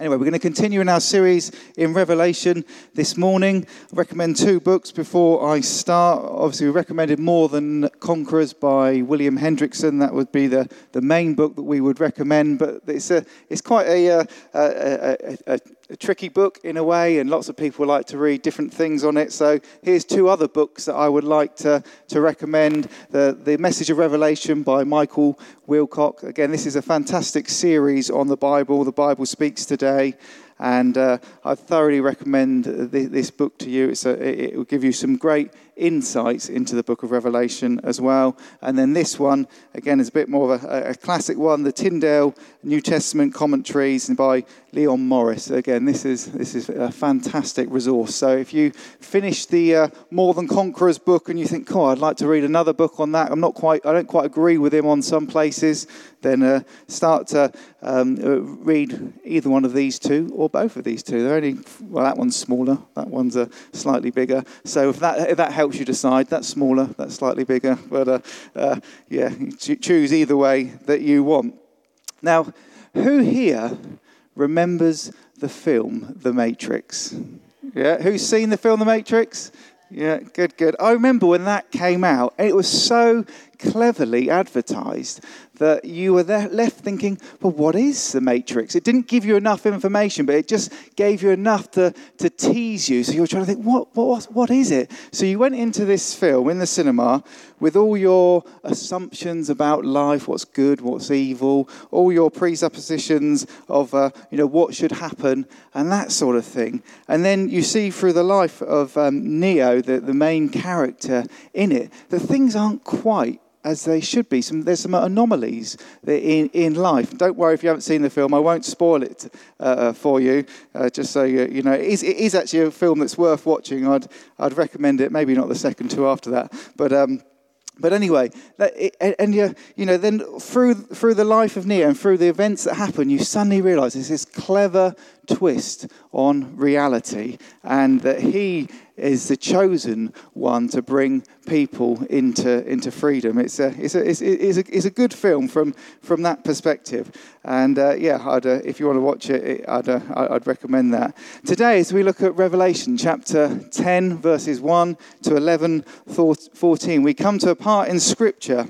Anyway, we're going to continue in our series in Revelation this morning. I recommend two books before I start. Obviously, we recommended More Than Conquerors by William Hendriksen. That would be the, the main book that we would recommend, but it's, a, it's quite a, uh, a, a, a a tricky book in a way, and lots of people like to read different things on it. So here's two other books that I would like to, to recommend. The, the Message of Revelation by Michael Wilcock. Again, this is a fantastic series on the Bible. The Bible speaks today. And uh, I thoroughly recommend this book to you. A, it will give you some great insights into the book of Revelation as well. And then this one, again, is a bit more of a, a classic one the Tyndale New Testament commentaries by Leon Morris. Again, this is, this is a fantastic resource. So if you finish the uh, More Than Conquerors book and you think, oh, I'd like to read another book on that, I'm not quite, I don't quite agree with him on some places, then uh, start to um, uh, read either one of these two or both of these two. They're only, well, that one's smaller, that one's uh, slightly bigger. So if that, if that helps you decide, that's smaller, that's slightly bigger. But uh, uh, yeah, choose either way that you want. Now, who here remembers the film The Matrix? Yeah, who's seen the film The Matrix? Yeah, good, good. I remember when that came out, it was so cleverly advertised that you were left thinking, well, what is the Matrix? It didn't give you enough information, but it just gave you enough to, to tease you. So you were trying to think, what, what, what is it? So you went into this film in the cinema with all your assumptions about life, what's good, what's evil, all your presuppositions of, uh, you know, what should happen, and that sort of thing. And then you see through the life of um, Neo, the, the main character in it, that things aren't quite as they should be. Some, there's some anomalies in, in life. Don't worry if you haven't seen the film, I won't spoil it uh, uh, for you, uh, just so you, you know. It is, it is, actually a film that's worth watching. I'd, I'd recommend it, maybe not the second two after that. But, um, but anyway, that, it, and you, you know, then through, through the life of Neo and through the events that happen, you suddenly realize there's this clever twist on reality and that he is the chosen one to bring people into, into freedom. It's a, it's, a, it's, it's, a, it's a good film from, from that perspective. And uh, yeah, I'd, uh, if you want to watch it, I'd, uh, I'd recommend that. Today, as we look at Revelation chapter 10, verses 1 to 11, 14, we come to a part in Scripture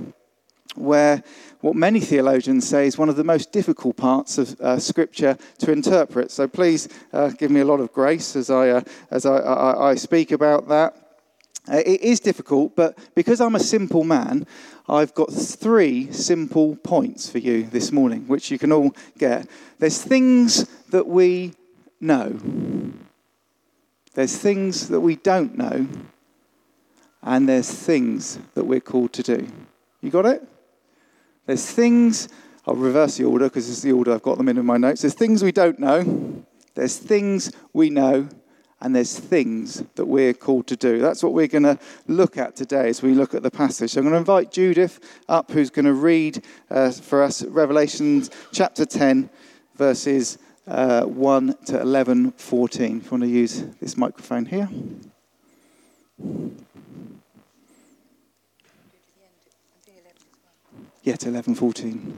where what many theologians say is one of the most difficult parts of uh, Scripture to interpret. So please uh, give me a lot of grace as I, uh, as I, I, I, speak about that. Uh, it is difficult, but because I'm a simple man, I've got three simple points for you this morning, which you can all get. There's things that we know, there's things that we don't know, and there's things that we're called to do. You got it? There's things, I'll reverse the order because this is the order I've got them in in my notes. There's things we don't know, there's things we know, and there's things that we're called to do. That's what we're going to look at today as we look at the passage. So I'm going to invite Judith up, who's going to read uh, for us Revelation chapter 10, verses uh, 1 to 11, 14. If you want to use this microphone here. Yet 11:14.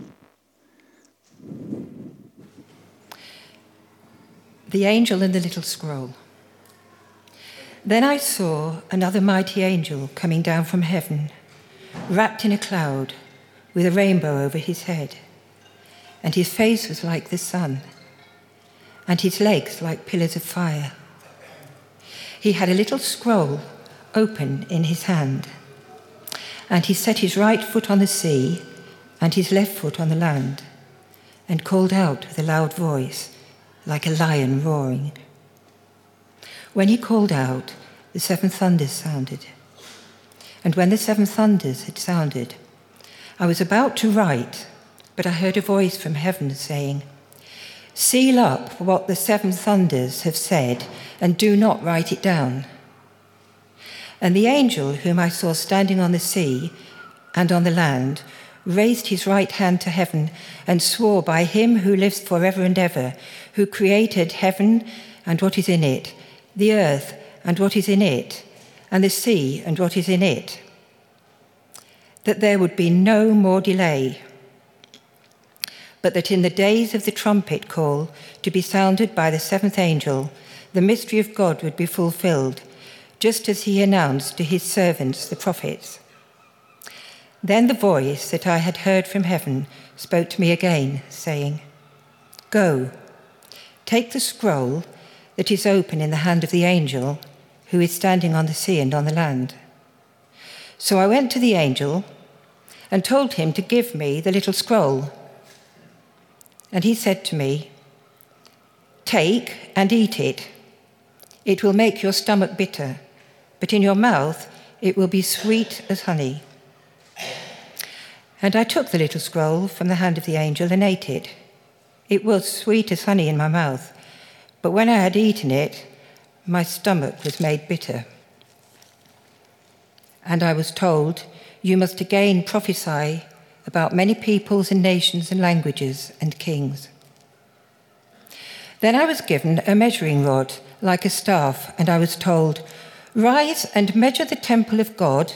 The angel and the little scroll. Then I saw another mighty angel coming down from heaven, wrapped in a cloud, with a rainbow over his head. And his face was like the sun, and his legs like pillars of fire. He had a little scroll open in his hand, and he set his right foot on the sea and his left foot on the land, and called out with a loud voice, like a lion roaring. When he called out, the seven thunders sounded. And when the seven thunders had sounded, I was about to write, but I heard a voice from heaven saying, Seal up what the seven thunders have said, and do not write it down. And the angel whom I saw standing on the sea and on the land raised his right hand to heaven, and swore by him who lives forever and ever, who created heaven and what is in it, the earth and what is in it, and the sea and what is in it, that there would be no more delay. but that in the days of the trumpet call to be sounded by the seventh angel, the mystery of God would be fulfilled, just as he announced to his servants, the prophets. Then the voice that I had heard from heaven spoke to me again, saying, Go, take the scroll that is open in the hand of the angel who is standing on the sea and on the land. So I went to the angel and told him to give me the little scroll. And he said to me, Take and eat it. It will make your stomach bitter, but in your mouth it will be sweet as honey. And I took the little scroll from the hand of the angel and ate it. It was sweet as honey in my mouth, but when I had eaten it, my stomach was made bitter. And I was told, You must again prophesy about many peoples and nations and languages and kings. Then I was given a measuring rod like a staff, and I was told, Rise and measure the temple of God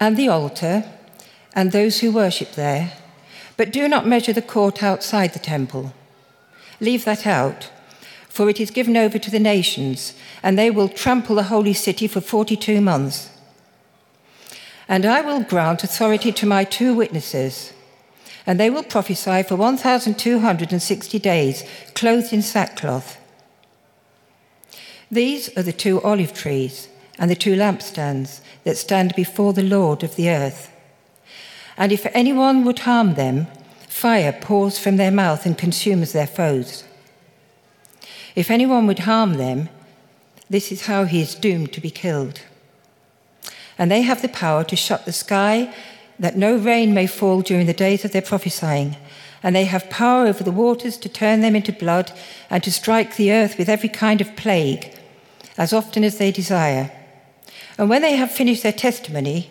and the altar and those who worship there, but do not measure the court outside the temple. Leave that out, for it is given over to the nations, and they will trample the holy city for 42 months. And I will grant authority to my two witnesses, and they will prophesy for 1,260 days, clothed in sackcloth. These are the two olive trees and the two lampstands that stand before the Lord of the earth. And if anyone would harm them, fire pours from their mouth and consumes their foes. If anyone would harm them, this is how he is doomed to be killed and they have the power to shut the sky that no rain may fall during the days of their prophesying. And they have power over the waters to turn them into blood and to strike the earth with every kind of plague, as often as they desire. And when they have finished their testimony,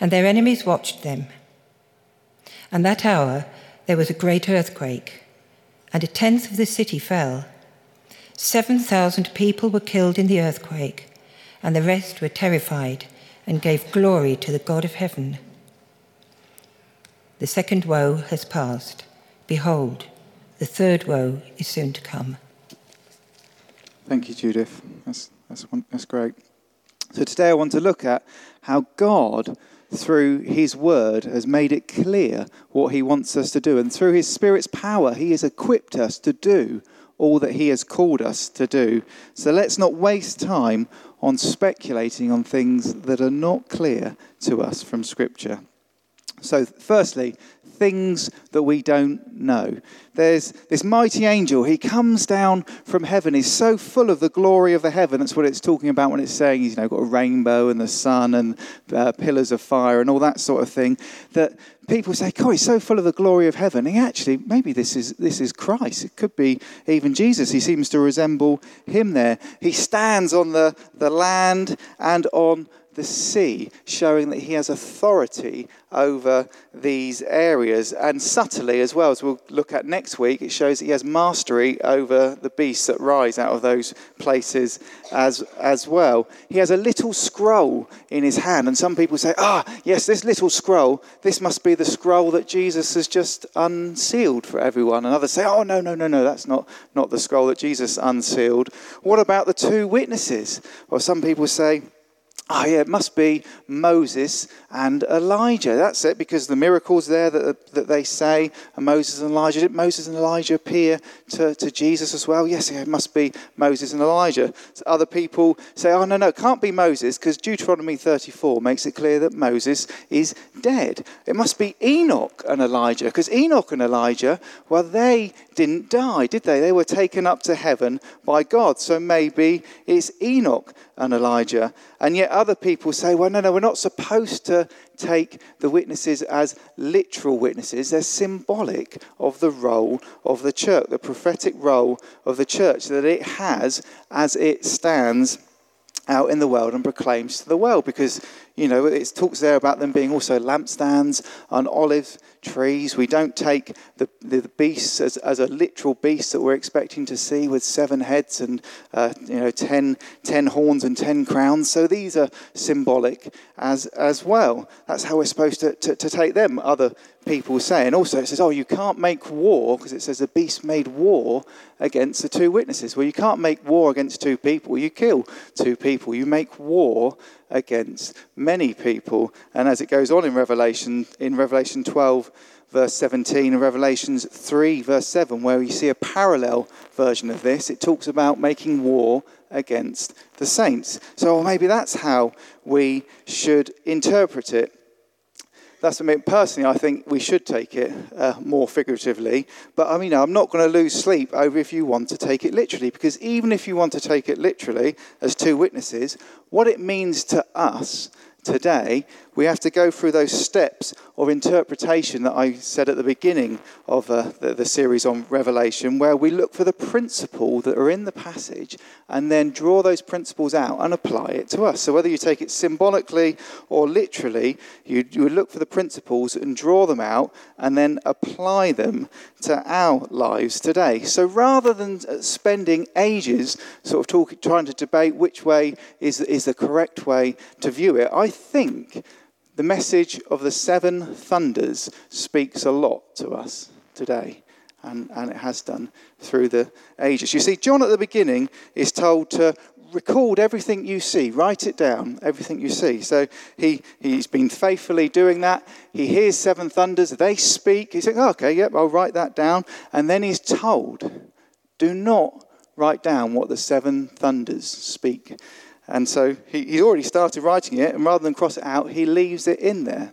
and their enemies watched them. And that hour there was a great earthquake, and a tenth of the city fell. Seven thousand people were killed in the earthquake, and the rest were terrified and gave glory to the God of heaven. The second woe has passed. Behold, the third woe is soon to come. Thank you, Judith. That's, that's, that's great. So today I want to look at how God, through His Word, has made it clear what He wants us to do. And through His Spirit's power, He has equipped us to do all that He has called us to do. So let's not waste time on speculating on things that are not clear to us from Scripture. So, firstly, things that we don't know. There's this mighty angel. He comes down from heaven. He's so full of the glory of the heaven. That's what it's talking about when it's saying he's you know, got a rainbow and the sun and uh, pillars of fire and all that sort of thing. That people say, God, he's so full of the glory of heaven. He actually, maybe this is, this is Christ. It could be even Jesus. He seems to resemble him there. He stands on the, the land and on the sea, showing that he has authority over these areas. And subtly, as well as we'll look at next week, it shows that he has mastery over the beasts that rise out of those places as, as well. He has a little scroll in his hand, and some people say, Ah, yes, this little scroll, this must be the scroll that Jesus has just unsealed for everyone. And others say, Oh, no, no, no, no, that's not, not the scroll that Jesus unsealed. What about the two witnesses? Or some people say, oh yeah, it must be Moses and Elijah. That's it, because the miracles there that, that they say Moses and Elijah. Did Moses and Elijah appear to, to Jesus as well? Yes, yeah, it must be Moses and Elijah. So other people say, oh no, no, it can't be Moses, because Deuteronomy 34 makes it clear that Moses is dead. It must be Enoch and Elijah, because Enoch and Elijah, well, they didn't die, did they? They were taken up to heaven by God. So maybe it's Enoch and Elijah. And yet other people say, well, no, no, we're not supposed to take the witnesses as literal witnesses. They're symbolic of the role of the church, the prophetic role of the church that it has as it stands out in the world and proclaims to the world because you know it talks there about them being also lampstands and olive trees. We don't take the, the, the beasts as, as a literal beast that we're expecting to see with seven heads and uh, you know ten, ten horns and ten crowns. So these are symbolic as as well. That's how we're supposed to, to, to take them. Other people say. And also it says, oh, you can't make war, because it says the beast made war against the two witnesses. Well, you can't make war against two people. You kill two people. You make war against many people. And as it goes on in Revelation, in Revelation 12, verse 17, and Revelations 3, verse 7, where you see a parallel version of this, it talks about making war against the saints. So maybe that's how we should interpret it that's I mean, personally, I think we should take it uh, more figuratively. But I mean, I'm not going to lose sleep over if you want to take it literally, because even if you want to take it literally as two witnesses, what it means to us today, we have to go through those steps of interpretation that I said at the beginning of uh, the, the, series on Revelation, where we look for the principle that are in the passage and then draw those principles out and apply it to us. So, whether you take it symbolically or literally, you, you look for the principles and draw them out and then apply them to our lives today. So, rather than uh, spending ages sort of talk, trying to debate which way is, is the correct way to view it, I think the message of the seven thunders speaks a lot to us today, and, and it has done through the ages. You see, John at the beginning is told to record everything you see, write it down, everything you see. So he, he's been faithfully doing that. He hears seven thunders, they speak. He's like, oh, okay, yep, I'll write that down. And then he's told, do not write down what the seven thunders speak. And so he, he's already started writing it, and rather than cross it out, he leaves it in there.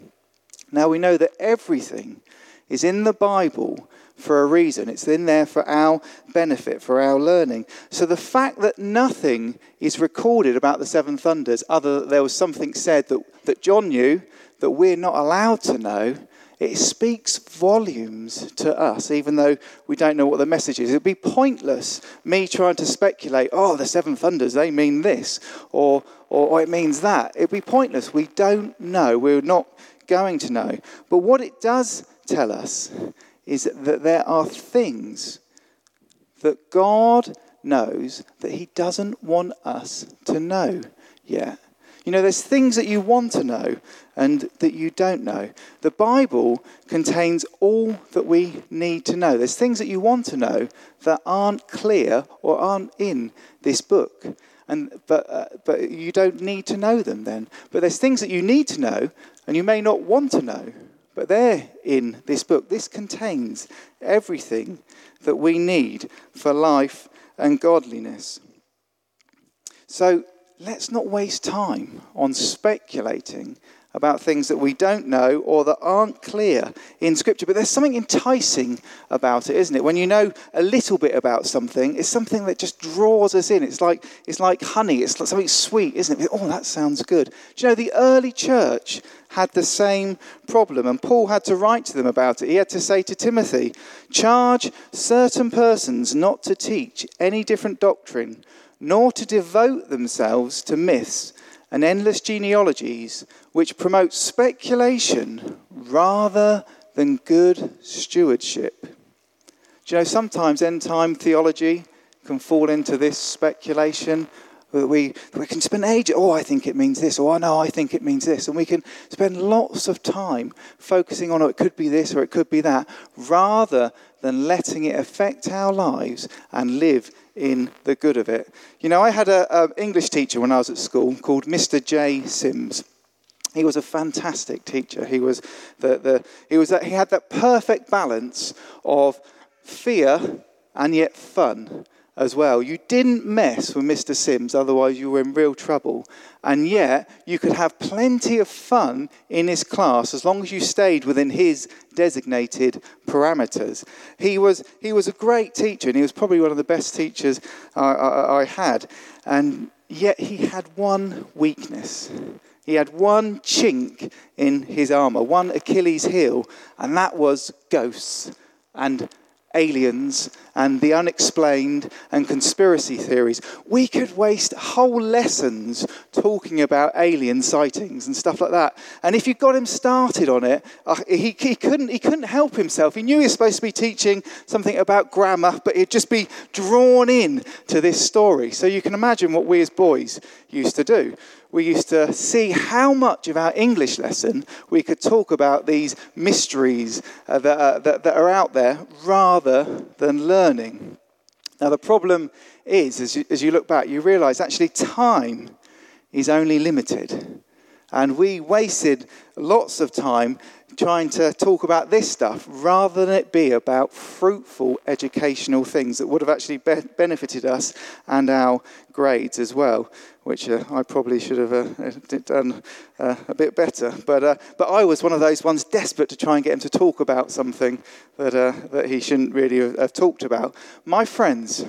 Now we know that everything is in the Bible for a reason. It's in there for our benefit, for our learning. So the fact that nothing is recorded about the seven thunders, other than there was something said that, that John knew that we're not allowed to know, it speaks volumes to us, even though we don't know what the message is. It would be pointless me trying to speculate, oh, the seven thunders, they mean this, or, or, or it means that. It would be pointless. We don't know. We're not going to know. But what it does tell us is that there are things that God knows that He doesn't want us to know yet. You know, there's things that you want to know and that you don't know. The Bible contains all that we need to know. There's things that you want to know that aren't clear or aren't in this book. And, but, uh, but you don't need to know them then. But there's things that you need to know and you may not want to know. But they're in this book. This contains everything that we need for life and godliness. So let's not waste time on speculating about things that we don't know or that aren't clear in Scripture. But there's something enticing about it, isn't it? When you know a little bit about something, it's something that just draws us in. It's like, it's like honey, it's like something sweet, isn't it? Oh, that sounds good. Do you know the early church had the same problem, and Paul had to write to them about it. He had to say to Timothy, Charge certain persons not to teach any different doctrine nor to devote themselves to myths and endless genealogies which promote speculation rather than good stewardship. Do you know, sometimes end time theology can fall into this speculation. that We, we can spend ages, oh, I think it means this, or oh, no, I think it means this. And we can spend lots of time focusing on, oh, it could be this or it could be that, rather than letting it affect our lives and live in the good of it. You know, I had an English teacher when I was at school called Mr. J. Sims. He was a fantastic teacher. He was the, the he was that, he had that perfect balance of fear and yet fun as well. You didn't mess with Mr. Sims, otherwise, you were in real trouble. And yet, you could have plenty of fun in his class as long as you stayed within his designated parameters. He was, he was a great teacher, and he was probably one of the best teachers I, I, I had. And yet, he had one weakness. He had one chink in his armor, one Achilles heel, and that was ghosts and aliens and the unexplained and conspiracy theories. We could waste whole lessons talking about alien sightings and stuff like that. And if you got him started on it, uh, he, he, couldn't, he couldn't help himself. He knew he was supposed to be teaching something about grammar, but he'd just be drawn in to this story. So you can imagine what we as boys used to do we used to see how much of our English lesson we could talk about these mysteries uh, that, uh, that, that, are out there rather than learning. Now, the problem is, as you, as you look back, you realize actually time is only limited. And we wasted lots of time trying to talk about this stuff rather than it be about fruitful educational things that would have actually be- benefited us and our grades as well, which uh, I probably should have uh, done uh, a bit better. But, uh, but I was one of those ones desperate to try and get him to talk about something that, uh, that he shouldn't really have talked about. My friends,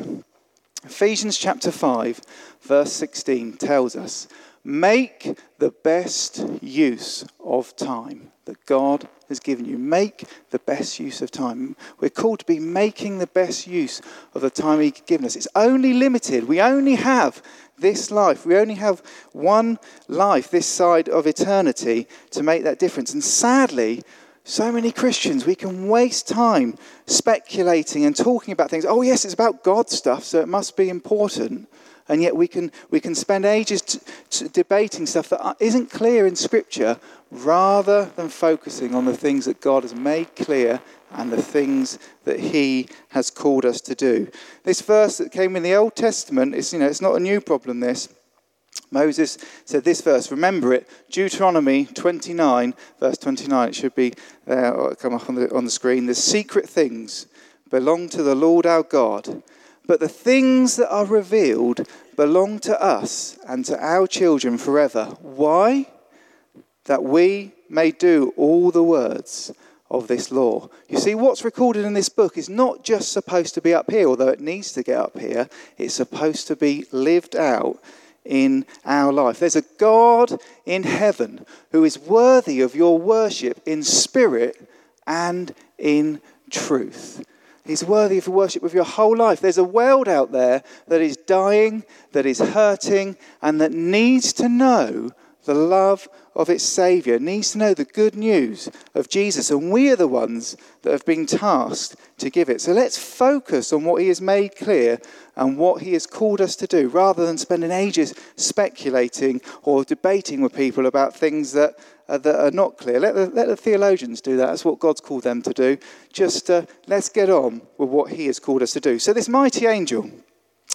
Ephesians chapter 5, verse 16 tells us make the best use of time that God has given you. Make the best use of time. We're called to be making the best use of the time He's given us. It's only limited. We only have this life. We only have one life this side of eternity to make that difference. And sadly, so many Christians, we can waste time speculating and talking about things. Oh, yes, it's about God stuff, so it must be important and yet we can, we can spend ages t- t- debating stuff that isn't clear in Scripture rather than focusing on the things that God has made clear and the things that He has called us to do. This verse that came in the Old Testament, is, you know, it's not a new problem, this. Moses said this verse, remember it, Deuteronomy 29, verse 29. It should be there, or come up on the, on the screen. The secret things belong to the Lord our God but the things that are revealed belong to us and to our children forever. Why? That we may do all the words of this law. You see, what's recorded in this book is not just supposed to be up here, although it needs to get up here, it's supposed to be lived out in our life. There's a God in heaven who is worthy of your worship in spirit and in truth. He's worthy of worship with your whole life. There's a world out there that is dying, that is hurting, and that needs to know the love of its Saviour, needs to know the good news of Jesus. And we are the ones that have been tasked to give it. So let's focus on what He has made clear and what He has called us to do, rather than spending ages speculating or debating with people about things that uh, that are not clear. Let the, let the, theologians do that. That's what God's called them to do. Just uh, let's get on with what He has called us to do. So, this mighty angel,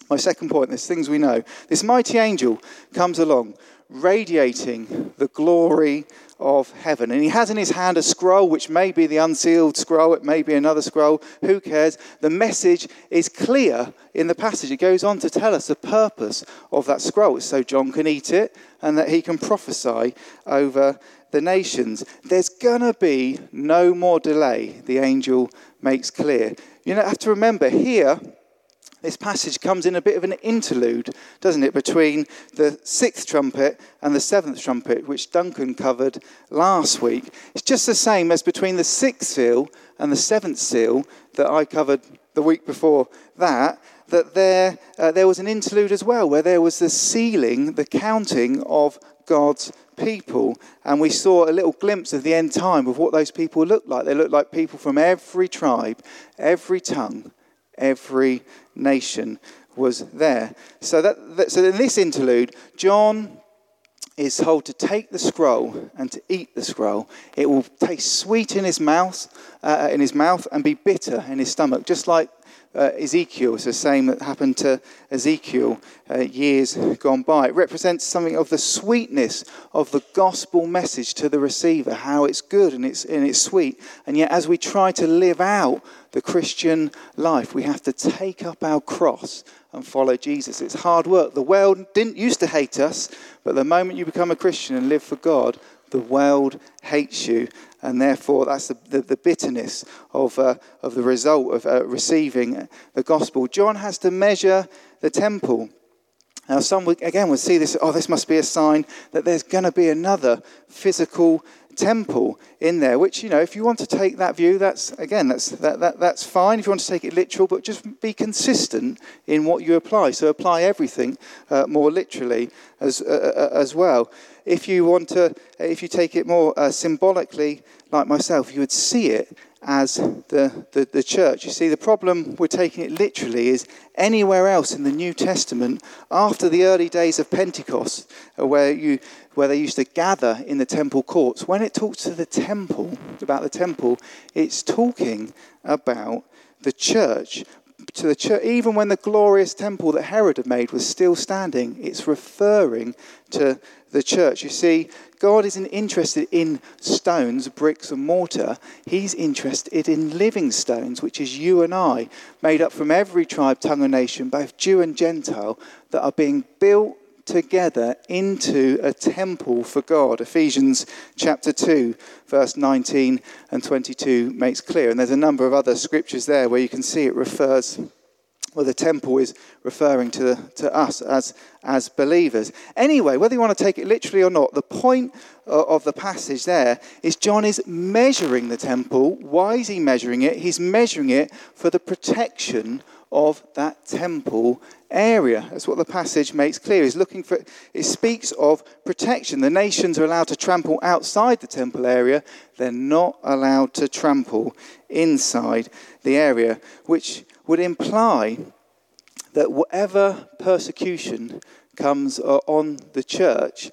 my second point, there's things we know. This mighty angel comes along, radiating the glory of heaven. And he has in his hand a scroll, which may be the unsealed scroll, it may be another scroll, who cares? The message is clear in the passage. It goes on to tell us the purpose of that scroll. so John can eat it and that he can prophesy over the nations. There's going to be no more delay, the angel makes clear. You know, have to remember here, this passage comes in a bit of an interlude, doesn't it, between the sixth trumpet and the seventh trumpet, which Duncan covered last week. It's just the same as between the sixth seal and the seventh seal that I covered the week before that, that there, uh, there was an interlude as well, where there was the sealing, the counting of God's people. And we saw a little glimpse of the end time of what those people looked like. They looked like people from every tribe, every tongue, every nation was there. So, that, that, so in this interlude, John is told to take the scroll and to eat the scroll. It will taste sweet in his mouth, uh, in his mouth, and be bitter in his stomach, just like uh, Ezekiel. It's the same that happened to Ezekiel uh, years gone by. It represents something of the sweetness of the gospel message to the receiver, how it's good and it's, and it's sweet. And yet, as we try to live out the Christian life, we have to take up our cross and follow Jesus. It's hard work. The world didn't used to hate us, but the moment you become a Christian and live for God, the world hates you. And therefore, that's the, the, the bitterness of, uh, of the result of uh, receiving the gospel. John has to measure the temple. Now, some would, again would see this, oh, this must be a sign that there's going to be another physical temple in there, which, you know, if you want to take that view, that's, again, that's, that, that, that's fine if you want to take it literal, but just be consistent in what you apply. So apply everything uh, more literally as, uh, uh as well. If you want to, if you take it more uh, symbolically, like myself, you would see it as the, the, the, church. You see, the problem we're taking it literally is anywhere else in the New Testament, after the early days of Pentecost, uh, where, you, where they used to gather in the temple courts, when it talks to the temple, about the temple, it's talking about the church. To the church, even when the glorious temple that Herod had made was still standing, it's referring to the church. You see, God isn't interested in stones, bricks, and mortar. He's interested in living stones, which is you and I, made up from every tribe, tongue, and nation, both Jew and Gentile, that are being built together into a temple for God. Ephesians chapter 2, verse 19 and 22 makes clear. And there's a number of other scriptures there where you can see it refers well, the temple is referring to, to us as, as believers. Anyway, whether you want to take it literally or not, the point uh, of the passage there is John is measuring the temple. Why is he measuring it? He's measuring it for the protection of that temple area. That's what the passage makes clear. He's looking for it speaks of protection. The nations are allowed to trample outside the temple area. They're not allowed to trample inside the area, which would imply that whatever persecution comes uh, on the church,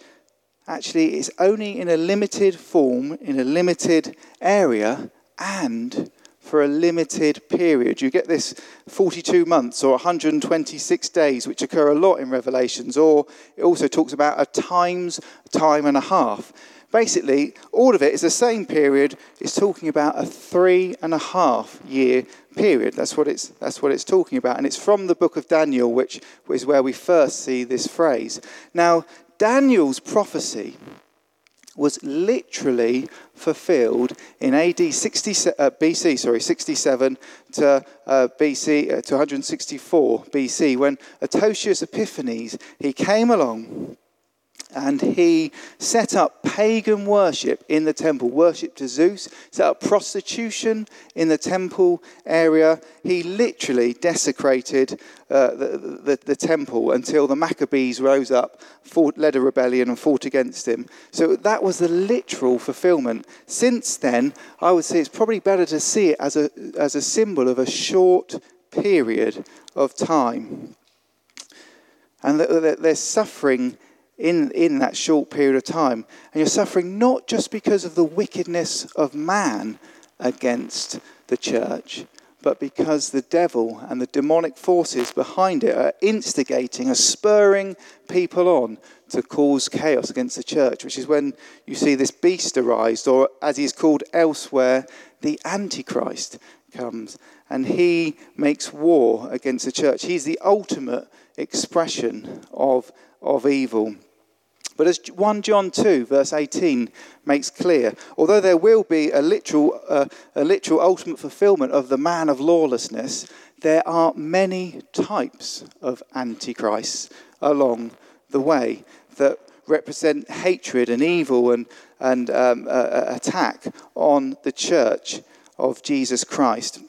actually it's only in a limited form, in a limited area, and for a limited period. You get this 42 months or 126 days, which occur a lot in Revelations, or it also talks about a times, time and a half. Basically, all of it is the same period. It's talking about a three and a half year period. That's what it's, that's what it's talking about. And it's from the book of Daniel, which is where we first see this phrase. Now, Daniel's prophecy was literally fulfilled in AD 60, uh, BC, sorry, 67 to uh, BC uh, to 164 BC when Antiochus Epiphanes he came along and he set up pagan worship in the temple, worship to Zeus, set up prostitution in the temple area. He literally desecrated uh, the, the, the, temple until the Maccabees rose up, fought, led a rebellion, and fought against him. So that was the literal fulfillment. Since then, I would say it's probably better to see it as a, as a symbol of a short period of time. And that they're suffering in, in that short period of time. And you're suffering not just because of the wickedness of man against the church, but because the devil and the demonic forces behind it are instigating, are spurring people on to cause chaos against the church, which is when you see this beast arise, or as he's called elsewhere, the Antichrist comes and he makes war against the church. He's the ultimate expression of, of evil. But as 1 John 2, verse 18 makes clear, although there will be a literal, uh, a literal ultimate fulfillment of the man of lawlessness, there are many types of antichrists along the way that represent hatred and evil and, and um, uh, attack on the church of Jesus Christ.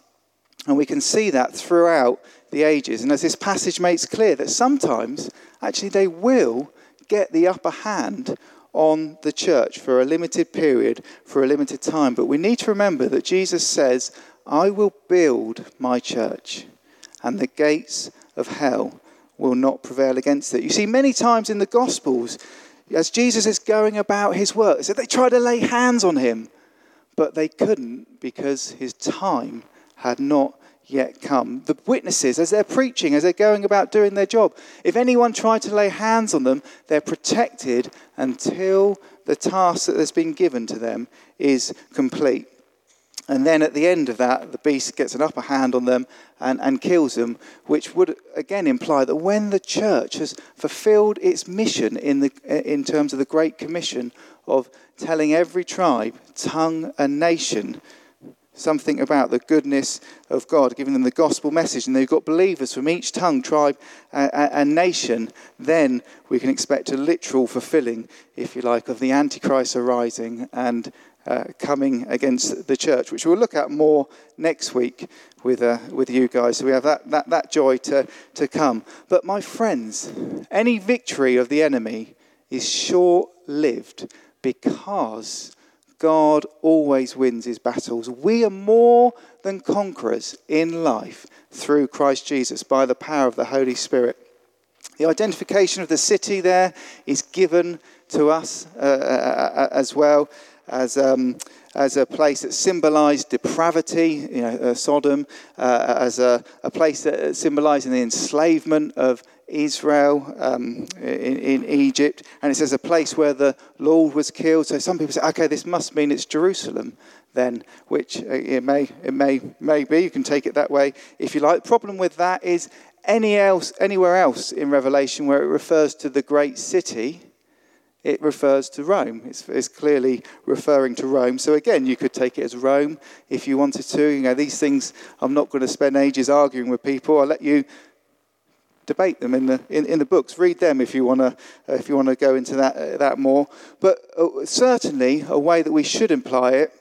And we can see that throughout the ages. And as this passage makes clear, that sometimes actually they will get the upper hand on the church for a limited period, for a limited time. But we need to remember that Jesus says, I will build my church, and the gates of hell will not prevail against it. You see, many times in the Gospels, as Jesus is going about his work, so they try to lay hands on him, but they couldn't because his time had not yet come. The witnesses, as they're preaching, as they're going about doing their job, if anyone tried to lay hands on them, they're protected until the task that has been given to them is complete. And then at the end of that, the beast gets an upper hand on them and, and kills them, which would again imply that when the church has fulfilled its mission in, the, in terms of the Great Commission of telling every tribe, tongue, and nation something about the goodness of God, giving them the gospel message, and they've got believers from each tongue, tribe, and, nation, then we can expect a literal fulfilling, if you like, of the Antichrist arising and uh, coming against the church, which we'll look at more next week with, uh, with you guys. So we have that, that, that joy to, to come. But my friends, any victory of the enemy is short lived because God always wins his battles. We are more than conquerors in life through Christ Jesus by the power of the Holy Spirit. The identification of the city there is given to us uh, uh, uh as well as, um, as a place that symbolized depravity, you know, uh, Sodom, uh, as a, a place that symbolized the enslavement of Israel um, in, in, Egypt, and it says a place where the Lord was killed. So some people say, okay, this must mean it's Jerusalem then, which uh, it may it may may be. You can take it that way if you like. The problem with that is any else anywhere else in Revelation where it refers to the great city it refers to Rome. It's, it's, clearly referring to Rome. So again, you could take it as Rome if you wanted to. You know, these things, I'm not going to spend ages arguing with people. I'll let you debate them in the, in, in the books. Read them if you want to if you want to go into that, uh, that more. But uh, certainly, a way that we should imply it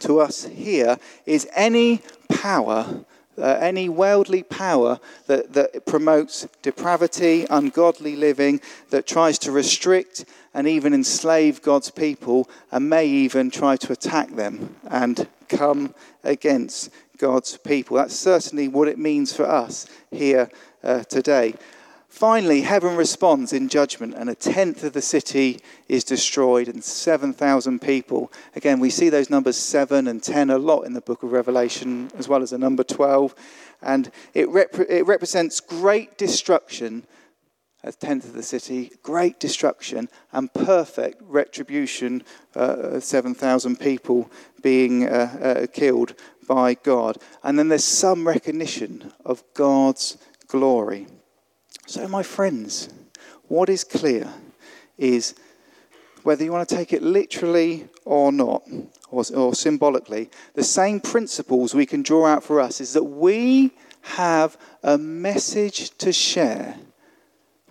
to us here is any power uh, any worldly power that, that promotes depravity, ungodly living, that tries to restrict and even enslave God's people, and may even try to attack them and come against God's people. That's certainly what it means for us here uh, today. Finally, heaven responds in judgment, and a tenth of the city is destroyed, and 7,000 people. Again, we see those numbers 7 and 10 a lot in the book of Revelation, as well as the number 12. And it, rep- it represents great destruction, a tenth of the city, great destruction, and perfect retribution, uh, 7,000 people being uh, uh, killed by God. And then there's some recognition of God's glory. So, my friends, what is clear is whether you want to take it literally or not, or, or, symbolically, the same principles we can draw out for us is that we have a message to share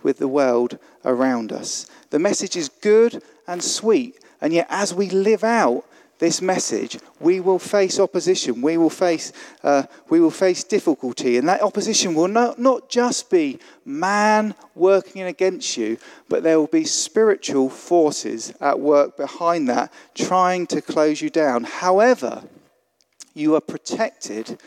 with the world around us. The message is good and sweet, and yet as we live out this message, we will face opposition. We will face, uh, we will face difficulty. And that opposition will not, not just be man working against you, but there will be spiritual forces at work behind that, trying to close you down. However, you are protected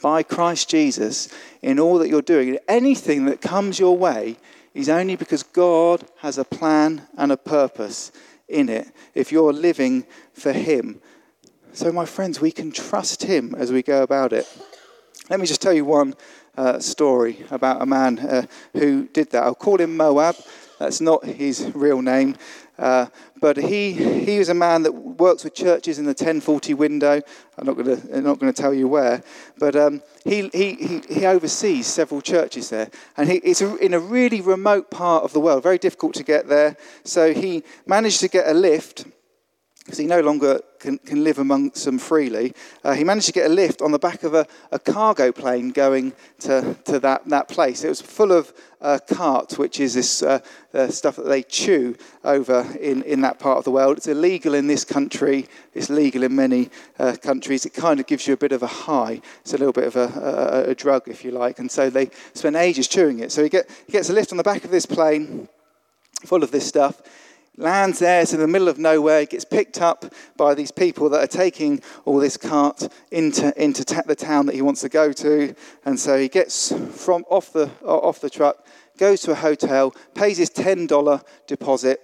by Christ Jesus in all that you're doing. Anything that comes your way is only because God has a plan and a purpose in it if you're living for Him. So, my friends, we can trust Him as we go about it. Let me just tell you one uh, story about a man uh, who did that. I'll call him Moab. That's not his real name. Uh, but he, he was a man that works with churches in the 10/40 window. I'm not going to not going to tell you where, but um, he, he, he, he, oversees several churches there, and he, it's a, in a really remote part of the world, very difficult to get there. So he managed to get a lift because he no longer can, can live amongst them freely. Uh, he managed to get a lift on the back of a, a cargo plane going to, to that, that place. It was full of uh, khat, which is this uh, stuff that they chew over in, in that part of the world. It's illegal in this country, it's legal in many uh, countries. It kind of gives you a bit of a high. It's a little bit of a, a, a drug, if you like. And so they spend ages chewing it. So he, get, he gets a lift on the back of this plane full of this stuff lands there, it's in the middle of nowhere, gets picked up by these people that are taking all this khat into, into ta- the town that he wants to go to. And so he gets from off the, off the truck, goes to a hotel, pays his $10 deposit,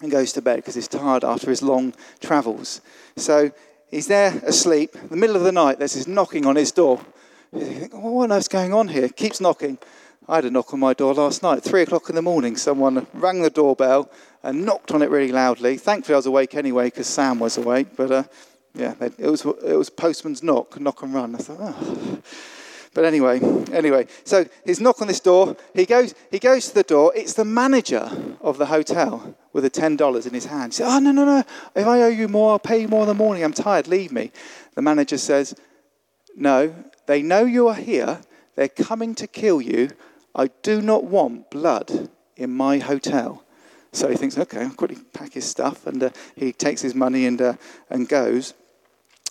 and goes to bed because he's tired after his long travels. So he's there asleep. In the middle of the night, there's this knocking on his door. You think, well, what on earth's going on here? Keeps knocking. I had a knock on my door last night, three o'clock in the morning. Someone rang the doorbell and knocked on it really loudly. Thankfully, I was awake anyway because Sam was awake. But uh, yeah, it was it was postman's knock, knock and run. I thought, oh. But anyway, anyway, so he's knock on this door. He goes, he goes to the door. It's the manager of the hotel with the ten dollars in his hand. He says, "Oh no, no, no! If I owe you more, I'll pay you more in the morning. I'm tired. Leave me." The manager says, "No, they know you are here. They're coming to kill you. I do not want blood in my hotel." So he thinks, "Okay, I'll quickly pack his stuff," and uh, he takes his money and uh, and goes.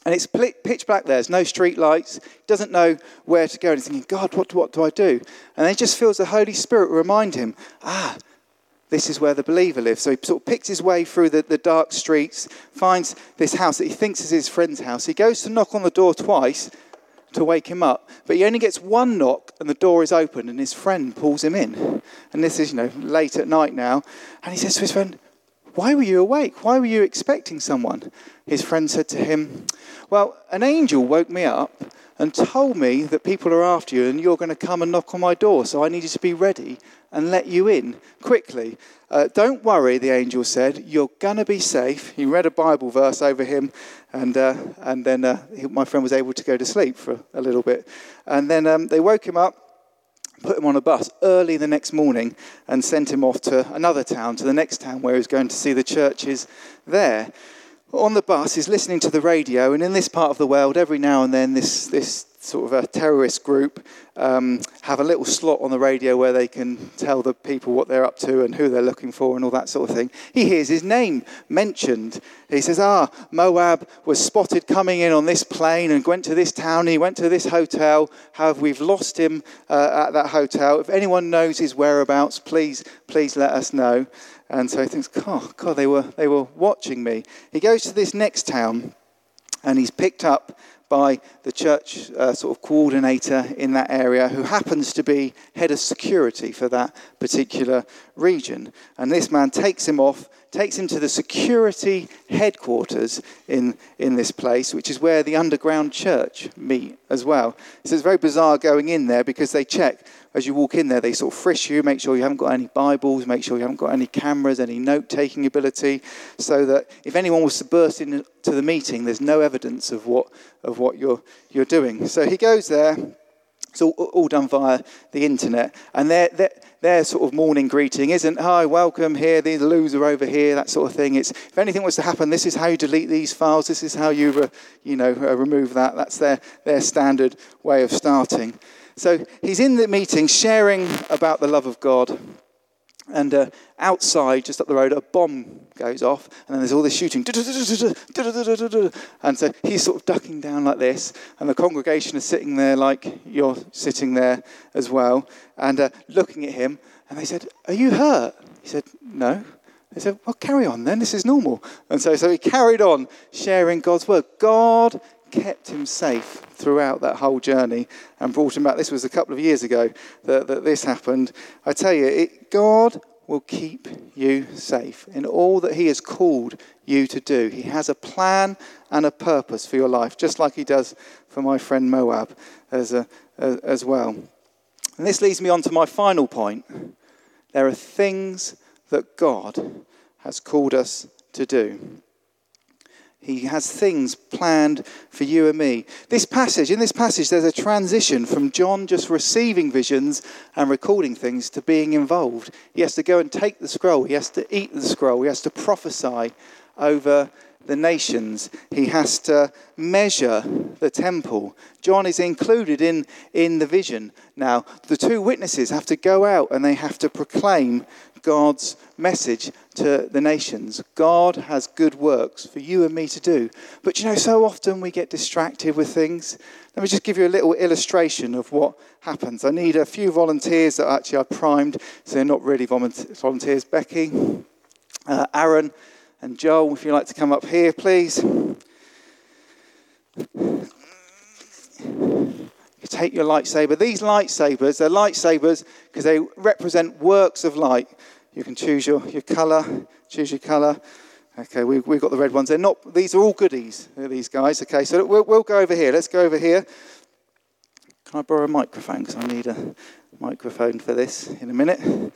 And it's pitch black there. There's no street lights. Doesn't know where to go. And he's thinking, God, what, what do I do? And then he just feels the Holy Spirit remind him, ah, this is where the believer lives. So he sort of picks his way through the, the dark streets, finds this house that he thinks is his friend's house. He goes to knock on the door twice to wake him up, but he only gets one knock and the door is open and his friend pulls him in. And this is, you know, late at night now. And he says to his friend, why were you awake? Why were you expecting someone? His friend said to him, Well, an angel woke me up and told me that people are after you and you're going to come and knock on my door. So I needed to be ready and let you in quickly. Uh, don't worry, the angel said, you're going to be safe. He read a Bible verse over him, and, uh, and then uh, he, my friend was able to go to sleep for a little bit. And then um, they woke him up put him on a bus early the next morning and sent him off to another town, to the next town where he was going to see the churches there. On the bus, he's listening to the radio, and in this part of the world, every now and then, this, this sort of a terrorist group um, have a little slot on the radio where they can tell the people what they're up to and who they're looking for and all that sort of thing. He hears his name mentioned. He says, Ah, Moab was spotted coming in on this plane and went to this town. He went to this hotel. However, we've lost him uh, at that hotel. If anyone knows his whereabouts, please, please let us know. And so he thinks, oh, God, they were, they were watching me. He goes to this next town and he's picked up by the church uh, sort of coordinator in that area who happens to be head of security for that particular region. And this man takes him off, takes him to the security headquarters in, in this place, which is where the underground church meet as well. So it's very bizarre going in there because they check as you walk in there, they sort of frisk you, make sure you haven't got any Bibles, make sure you haven't got any cameras, any note taking ability, so that if anyone was to burst into the meeting, there's no evidence of what, of what you're, you're doing. So he goes there. It's all, all done via the internet. And their, their, their sort of morning greeting isn't, hi, welcome here, the loser over here, that sort of thing. It's, if anything was to happen, this is how you delete these files, this is how you, re, you know, uh, remove that. That's their, their standard way of starting. So he's in the meeting sharing about the love of God. And uh, outside, just up the road, a bomb goes off, and then there's all this shooting. And so he's sort of ducking down like this, and the congregation is sitting there like you're sitting there as well, and uh, looking at him. And they said, Are you hurt? He said, No. They said, Well, carry on then, this is normal. And so, so he carried on sharing God's word. God kept him safe throughout that whole journey and brought him back. This was a couple of years ago that, that this happened. I tell you, it, God will keep you safe in all that He has called you to do. He has a plan and a purpose for your life, just like He does for my friend Moab as, a, as well. And this leads me on to my final point. There are things that God has called us to do. He has things planned for you and me. This passage, in this passage, there's a transition from John just receiving visions and recording things to being involved. He has to go and take the scroll, he has to eat the scroll, he has to prophesy over the nations. He has to measure the temple. John is included in, in the vision. Now, the two witnesses have to go out and they have to proclaim God's message to the nations. God has good works for you and me to do. But you know, so often we get distracted with things. Let me just give you a little illustration of what happens. I need a few volunteers that actually I primed, so they're not really volunteers. Becky, uh, Aaron, and Joel, if you'd like to come up here, please. You take your lightsaber. These lightsabers, they're lightsabers because they represent works of light. You can choose your, your colour, choose your colour. Okay, we, we've got the red ones. They're not, these are all goodies, these guys. Okay, so we'll, we'll go over here. Let's go over here. Can I borrow a microphone? Because I need a microphone for this in a minute.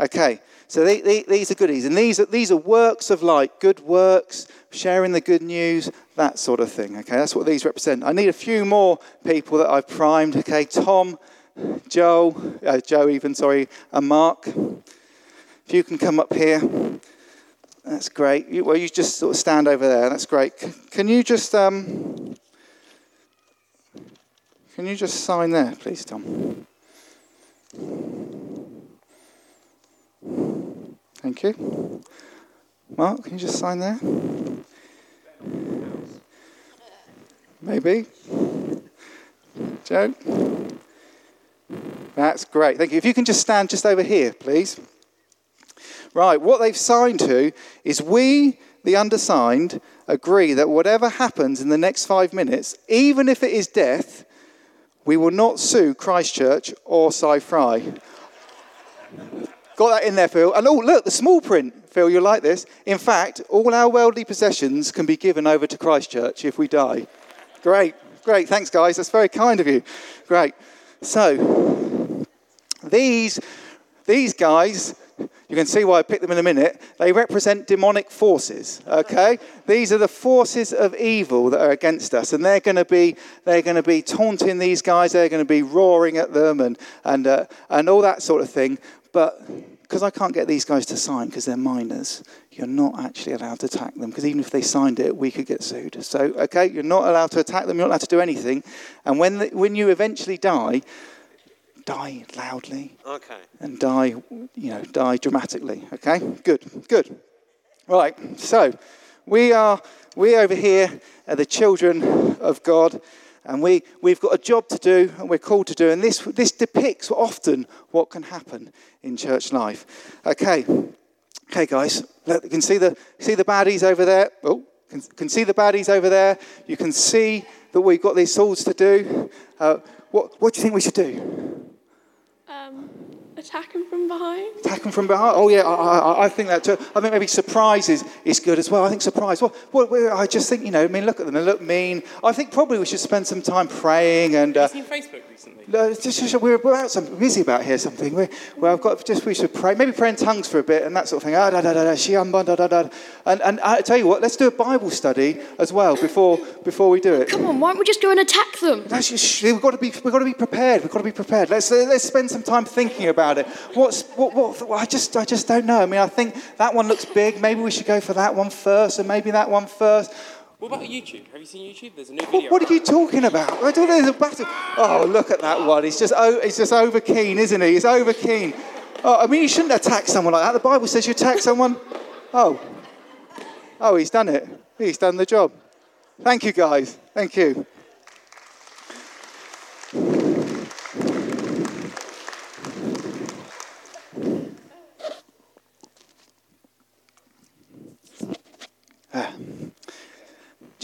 Okay, so they, these are goodies. And these are, these are works of light, good works, sharing the good news, that sort of thing. Okay, that's what these represent. I need a few more people that I've primed. Okay, Tom, Joe, uh, Joe even, sorry, and Mark. If you can come up here, that's great. You, well, you just sort of stand over there. That's great. Can you just um, can you just sign there, please, Tom? Thank you. Mark, can you just sign there? Maybe. Joe? That's great. Thank you. If you can just stand just over here, please. Right, what they've signed to is we, the undersigned, agree that whatever happens in the next five minutes, even if it is death, we will not sue Christchurch or Sci-Fry. Got that in there, Phil. And oh, look, the small print. Phil, you'll like this. In fact, all our worldly possessions can be given over to Christchurch if we die. Great, great. Thanks, guys. That's very kind of you. Great. So, these, these guys you can see why I picked them in a minute. They represent demonic forces, okay? these are the forces of evil that are against us, and they're going to be they're going to be taunting these guys. They're going to be roaring at them and and uh, and all that sort of thing. But because I can't get these guys to sign because they're minors, you're not actually allowed to attack them because even if they signed it, we could get sued. So, okay, you're not allowed to attack them. You're not allowed to do anything. And when the, when you eventually die, die loudly. Okay. And die, you know, die dramatically. Okay? Good, good. Right, so we are we over here are the children of God, and we, we've got a job to do and we're called to do. And this this depicts often what can happen in church life. Okay. Okay, guys. You can see the see the baddies over there. Oh, can, can see the baddies over there. You can see that we've got these swords to do. Uh, what, what do you think we should do? Um, attack him from behind. Attack him from behind. Oh yeah, I, I, I, think that too. I think maybe surprise is, is good as well. I think surprise. Well, well, I just think you know. I mean, look at them. They look mean. I think probably we should spend some time praying and. Uh, Have you seen Facebook recently? Uh, just, just, we're, we're some busy about here something. We, well, I've got just we should pray. Maybe pray in tongues for a bit and that sort of thing. Ah, da, da, da, da, da, da, da. And and I tell you what, let's do a Bible study as well before before we do it. Come on, why don't we just go and attack them? Just, we've got to be we've got to be prepared. We've got to be prepared. Let's let's spend some time thinking about it. What's what, what, what I just I just don't know. I mean, I think that one looks big. Maybe we should go for that one first, and maybe that one first. What about YouTube? Have you seen YouTube? There's a new video. What, what are you talking about? I don't know. There's a battle. Oh, look at that one. He's just oh, he's just over keen, isn't he? He's over keen. Oh, I mean, you shouldn't attack someone like that. The Bible says you attack someone. Oh, oh, he's done it. He's done the job. Thank you, guys. Thank you.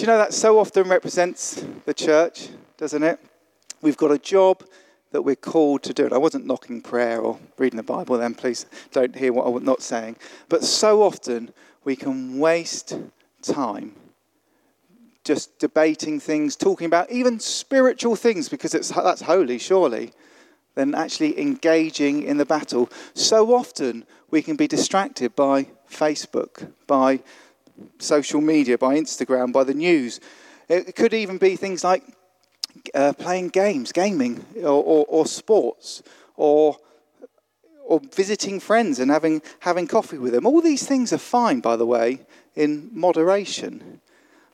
You know that so often represents the church, doesn't it? We've got a job that we're called to do. I wasn't knocking prayer or reading the Bible then, please don't hear what I'm not saying. But so often we can waste time just debating things, talking about even spiritual things because it's, that's holy, surely, than actually engaging in the battle. So often we can be distracted by Facebook, by social media, by Instagram, by the news. It could even be things like uh, playing games, gaming, or, or, or, sports, or, or visiting friends and having, having coffee with them. All these things are fine, by the way, in moderation.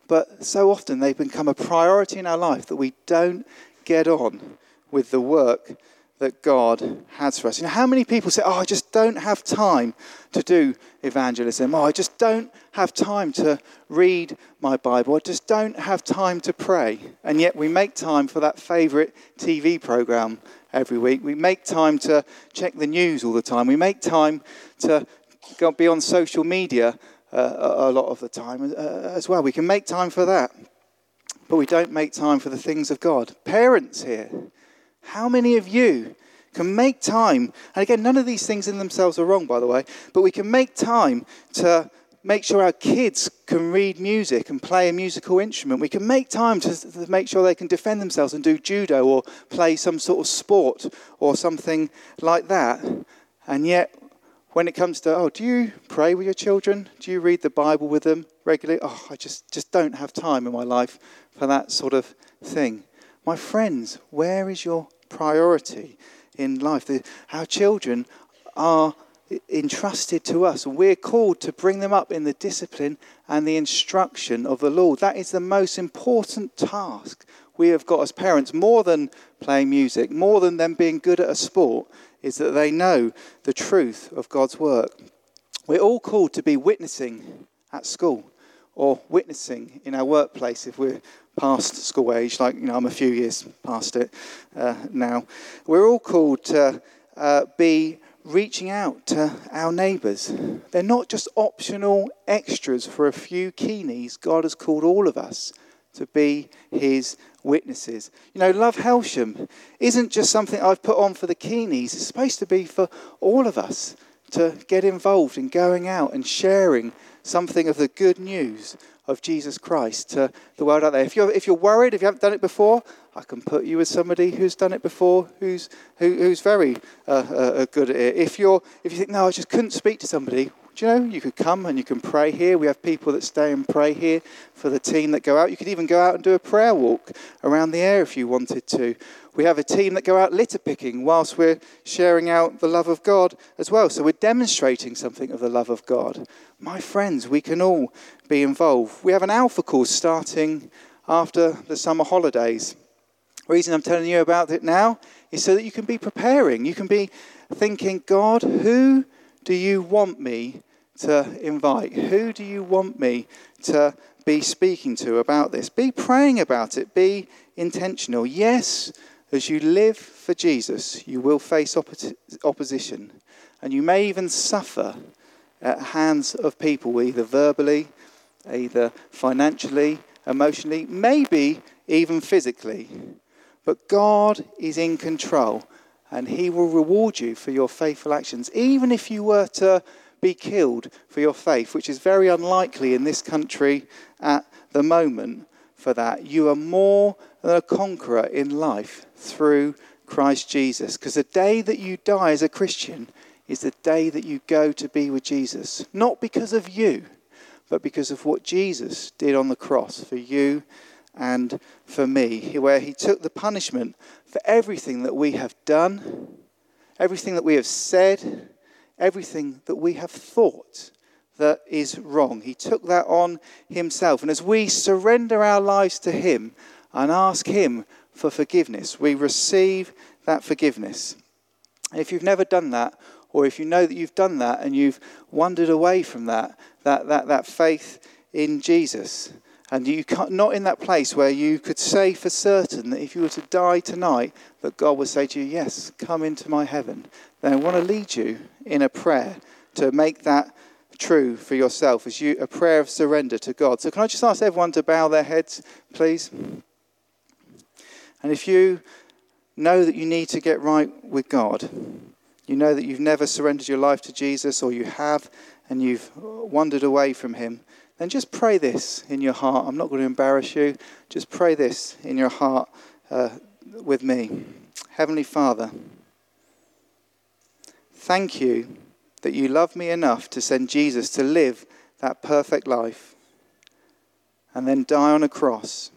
But so often they've become a priority in our life that we don't get on with the work that God has for us. You know, how many people say, Oh, I just don't have time to do evangelism. Oh, I just don't have time to read my Bible. I just don't have time to pray. And yet we make time for that favorite TV program every week. We make time to check the news all the time. We make time to be on social media uh, a, lot of the time uh, as well. We can make time for that. But we don't make time for the things of God. Parents here, how many of you can make time, and again, none of these things in themselves are wrong, by the way, but we can make time to make sure our kids can read music and play a musical instrument. We can make time to, make sure they can defend themselves and do judo or play some sort of sport or something like that. And yet, when it comes to, oh, do you pray with your children? Do you read the Bible with them regularly? Oh, I just, just don't have time in my life for that sort of thing. My friends, where is your priority in life? The, our children are entrusted to us, we're called to bring them up in the discipline and the instruction of the Lord. That is the most important task we have got as parents, more than playing music, more than them being good at a sport, is that they know the truth of God's work. We're all called to be witnessing at school or witnessing in our workplace if we're past school age, like, you know, I'm a few years past it uh, now. We're all called to uh, be reaching out to our neighbours. They're not just optional extras for a few keenies. God has called all of us to be his witnesses. You know, Love Hailsham isn't just something I've put on for the keenies, it's supposed to be for all of us to get involved in going out and sharing something of the good news of Jesus Christ to the world out there. If you're, if you're worried, if you haven't done it before, I can put you with somebody who's done it before, who's, who, who's very uh, uh, uh, good at it. If, you're, if you think, no, I just couldn't speak to somebody, do you know, you could come and you can pray here. We have people that stay and pray here for the team that go out. You could even go out and do a prayer walk around the air if you wanted to. We have a team that go out litter picking whilst we're sharing out the love of God as well. So we're demonstrating something of the love of God. My friends, we can all be involved. We have an alpha course starting after the summer holidays. The reason I'm telling you about it now is so that you can be preparing. You can be thinking, God, who do you want me to invite? Who do you want me to be speaking to about this? Be praying about it. Be intentional. Yes, as you live for Jesus, you will face opposition. And you may even suffer at hands of people, either verbally, either financially, emotionally, maybe even physically. But God is in control and He will reward you for your faithful actions, even if you were to be killed for your faith, which is very unlikely in this country at the moment for that. You are more than a conqueror in life through Christ Jesus. Because the day that you die as a Christian is the day that you go to be with Jesus. Not because of you, but because of what Jesus did on the cross for you and for me, where he took the punishment for everything that we have done, everything that we have said, everything that we have thought that is wrong. He took that on himself. And as we surrender our lives to him and ask him for forgiveness, we receive that forgiveness. If you've never done that, or if you know that you've done that and you've wandered away from that, that, that, that faith in Jesus, and you're not in that place where you could say for certain that if you were to die tonight, that God would say to you, Yes, come into my heaven. Then I want to lead you in a prayer to make that true for yourself as you a prayer of surrender to God. So can I just ask everyone to bow their heads, please? And if you know that you need to get right with God, you know that you've never surrendered your life to Jesus, or you have and you've wandered away from Him, then just pray this in your heart. I'm not going to embarrass you. Just pray this in your heart uh, with me. Heavenly Father, thank you that you love me enough to send Jesus to live that perfect life and then die on a cross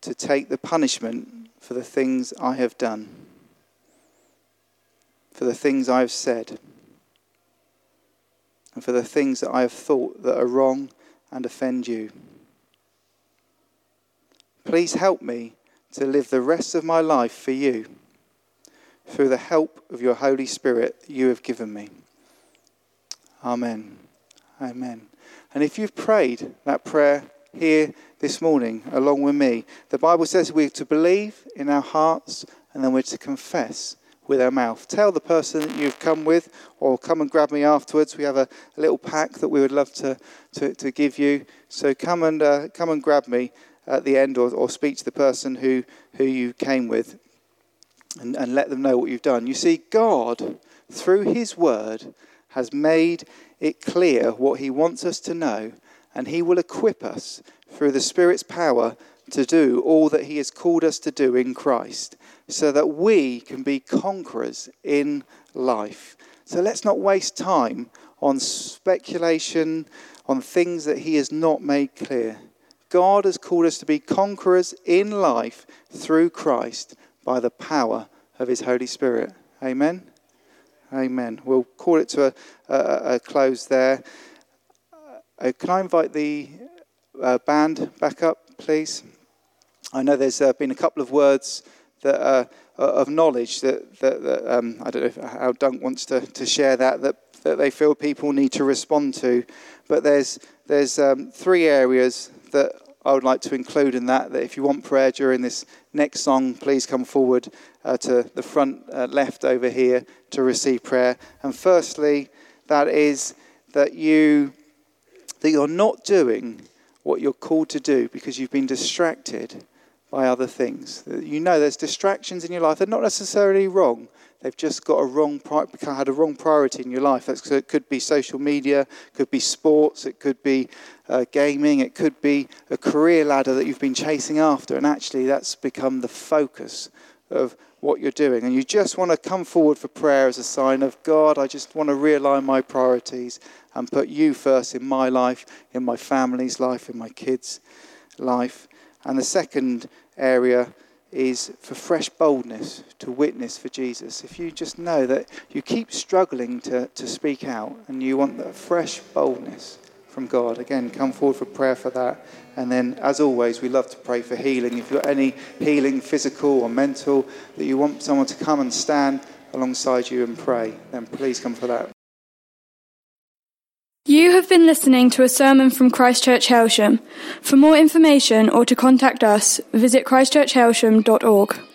to take the punishment for the things I have done for the things I have said and for the things that I have thought that are wrong and offend you. Please help me to live the rest of my life for you through the help of your Holy Spirit you have given me. Amen. Amen. And if you've prayed that prayer here this morning along with me, the Bible says we're to believe in our hearts and then we're to confess with our mouth. Tell the person that you've come with, or come and grab me afterwards. We have a, a little pack that we would love to, to, to give you. So come and, uh, come and grab me at the end, or, or speak to the person who, who you came with and, and let them know what you've done. You see, God, through His Word, has made it clear what He wants us to know, and He will equip us through the Spirit's power to do all that He has called us to do in Christ, so that we can be conquerors in life. So let's not waste time on speculation, on things that He has not made clear. God has called us to be conquerors in life through Christ by the power of His Holy Spirit. Amen. Amen. We'll call it to a, a, a close there. Uh, can I invite the uh, band back up, please? I know there's uh, been a couple of words that uh, of knowledge that, that, that um, I don't know how Dunk wants to, to share that, that that they feel people need to respond to. But there's there's um, three areas that I would like to include in that. That if you want prayer during this next song, please come forward uh, to the front uh, left over here to receive prayer. And firstly, that is that you that you're not doing what you're called to do because you've been distracted by other things. You know there's distractions in your life. They're not necessarily wrong. They've just got a wrong had a wrong priority in your life. it could be social media, could be sports, it could be uh, gaming, it could be a career ladder that you've been chasing after, and actually that's become the focus of what you're doing. And you just want to come forward for prayer as a sign of God. I just want to realign my priorities and put you first in my life, in my family's life, in my kids' life. And the second area is for fresh boldness to witness for Jesus. If you just know that you keep struggling to, to speak out and you want that fresh boldness from God, again, come forward for prayer for that. And then, as always, we love to pray for healing. If you've got any healing, physical or mental, that you want someone to come and stand alongside you and pray, then please come for that. You have been listening to a sermon from Christchurch Hailsham. For more information or to contact us, visit christchurchhailsham.org.